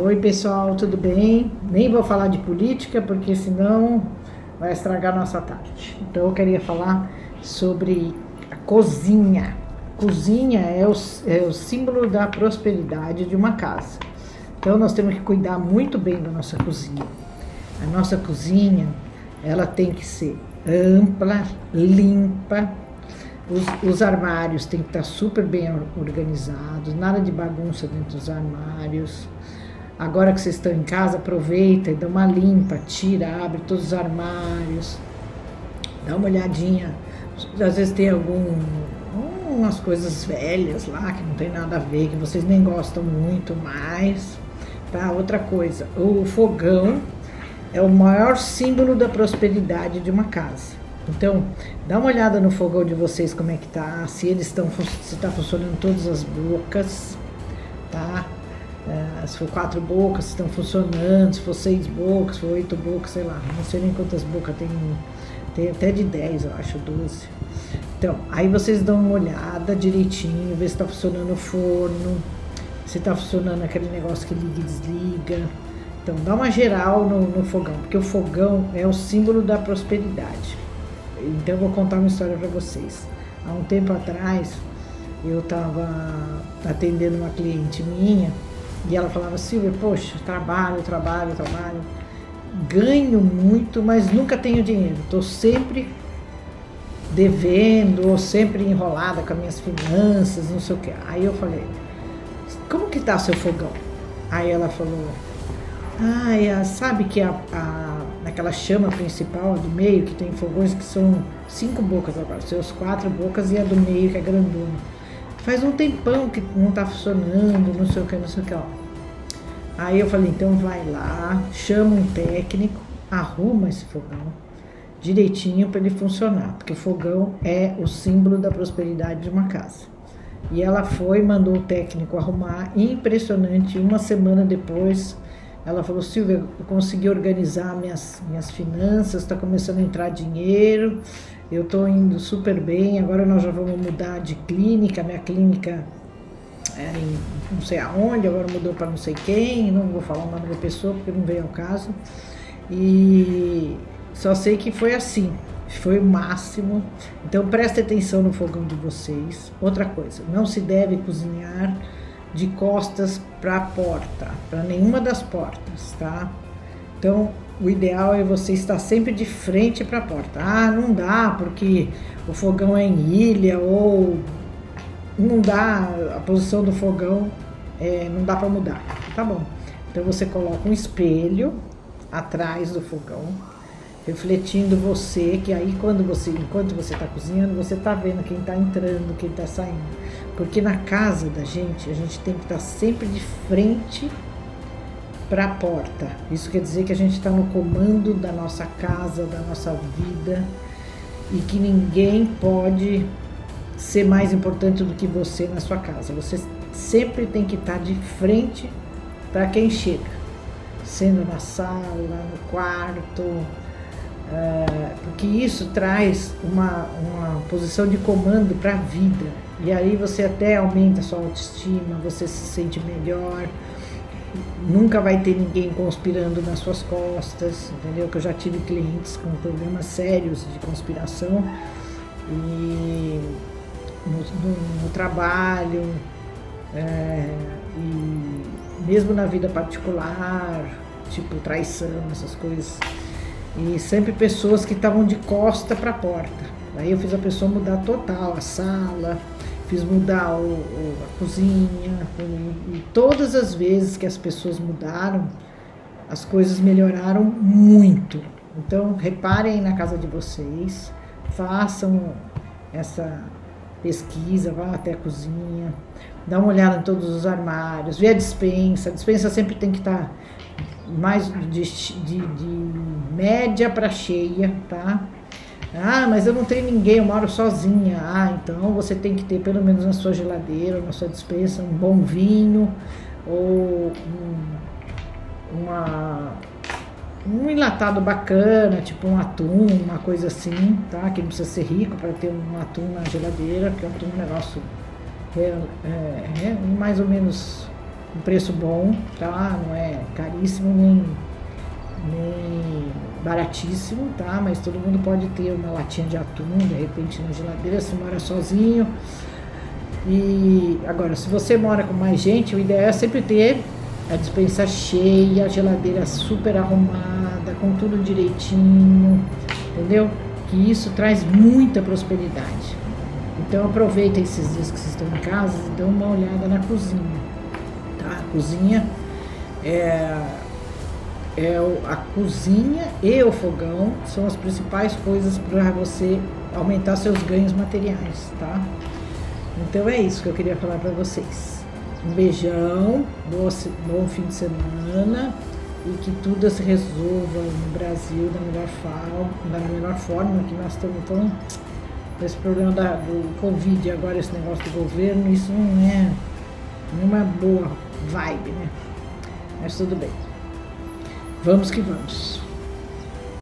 Oi, pessoal, tudo bem? Nem vou falar de política porque senão vai estragar nossa tarde. Então eu queria falar sobre a cozinha. Cozinha é o, é o símbolo da prosperidade de uma casa. Então nós temos que cuidar muito bem da nossa cozinha. A nossa cozinha, ela tem que ser ampla, limpa, os, os, armários têm que estar super bem organizados, nada de bagunça dentro dos armários. Agora que vocês estão em casa, aproveita e dá uma limpa, tira, abre todos os armários, dá uma olhadinha. Às vezes tem algum coisas velhas lá que não tem nada a ver, que vocês nem gostam muito mais. Tá? Outra coisa, o fogão é o maior símbolo da prosperidade de uma casa. Então, dá uma olhada no fogão de vocês como é que tá, se eles estão se está funcionando todas as bocas, tá? É, se for quatro bocas, se estão funcionando, se for seis bocas, se for oito bocas, sei lá, não sei nem quantas bocas tem, tem até de dez, eu acho, doze. Então, aí vocês dão uma olhada direitinho, ver se está funcionando o forno, se está funcionando aquele negócio que liga e desliga. Então, dá uma geral no, no fogão, porque o fogão é o símbolo da prosperidade. Então eu vou contar uma história para vocês. Há um tempo atrás, eu estava atendendo uma cliente minha e ela falava, Silvia, poxa, trabalho, trabalho, trabalho, ganho muito, mas nunca tenho dinheiro. Estou sempre devendo, ou sempre enrolada com as minhas finanças, não sei o que. Aí eu falei, como que tá seu fogão? Aí ela falou, ah, sabe que a, a naquela chama principal do meio, que tem fogões que são cinco bocas agora, seus quatro bocas e a do meio que é grandona. Faz um tempão que não está funcionando, não sei o que, não sei o que, ó. Aí eu falei, então vai lá, chama um técnico, arruma esse fogão direitinho para ele funcionar, porque o fogão é o símbolo da prosperidade de uma casa. E ela foi, mandou o técnico arrumar, impressionante, uma semana depois ela falou, Silvia, eu consegui organizar minhas, minhas finanças, está começando a entrar dinheiro, eu estou indo super bem, agora nós já vamos mudar de clínica, minha clínica era em não sei aonde, agora mudou para não sei quem, não vou falar o nome da pessoa porque não veio ao caso. E só sei que foi assim, foi o máximo. Então preste atenção no fogão de vocês. Outra coisa, não se deve cozinhar de costas para a porta, para nenhuma das portas, tá? Então, o ideal é você estar sempre de frente para a porta. Ah, não dá porque o fogão é em ilha ou não dá a posição do fogão, é, não dá para mudar. Tá bom. Então você coloca um espelho atrás do fogão refletindo você, que aí quando você, enquanto você está cozinhando, você está vendo quem está entrando, quem está saindo. Porque na casa da gente, a gente tem que estar tá sempre de frente para a porta. Isso quer dizer que a gente está no comando da nossa casa, da nossa vida e que ninguém pode ser mais importante do que você na sua casa. Você sempre tem que estar tá de frente para quem chega, sendo na sala, no quarto, é, porque isso traz uma, uma posição de comando para a vida. E aí você até aumenta a sua autoestima, você se sente melhor. Nunca vai ter ninguém conspirando nas suas costas, entendeu? Que eu já tive clientes com problemas sérios de conspiração e no, no, no trabalho é, e mesmo na vida particular, tipo traição, essas coisas e sempre pessoas que estavam de costa para a porta. Aí eu fiz a pessoa mudar total a sala, fiz mudar o, o, a cozinha. E todas as vezes que as pessoas mudaram, as coisas melhoraram muito. Então reparem na casa de vocês, façam essa pesquisa, vá até a cozinha, dá uma olhada em todos os armários, vê a dispensa. A dispensa sempre tem que estar tá mais de, de, de média para cheia, tá? Ah, mas eu não tenho ninguém, eu moro sozinha. Ah, então você tem que ter pelo menos na sua geladeira, na sua dispensa, um bom vinho ou um, uma, um enlatado bacana, tipo um atum, uma coisa assim, tá? Que não precisa ser rico para ter um atum na geladeira, porque atum é um negócio é, é, é mais ou menos um preço bom, tá? Não é caríssimo nem, nem baratíssimo, tá? Mas todo mundo pode ter uma latinha de atum, de repente, na geladeira, se mora sozinho. E agora, se você mora com mais gente, o ideal é sempre ter a dispensa cheia, a geladeira super arrumada, com tudo direitinho, entendeu? Que isso traz muita prosperidade. Então aproveita esses dias que vocês estão em casa e dão uma olhada na cozinha. Tá? A cozinha é, é a cozinha e o fogão são as principais coisas para você aumentar seus ganhos materiais, tá? Então é isso que eu queria falar para vocês. Um beijão, bom, fim de semana e que tudo se resolva no Brasil da melhor, forma, da melhor forma que nós estamos tão esse problema da, do Covid agora esse negócio do governo, isso não é uma boa vibe, né? Mas tudo bem. Vamos que vamos.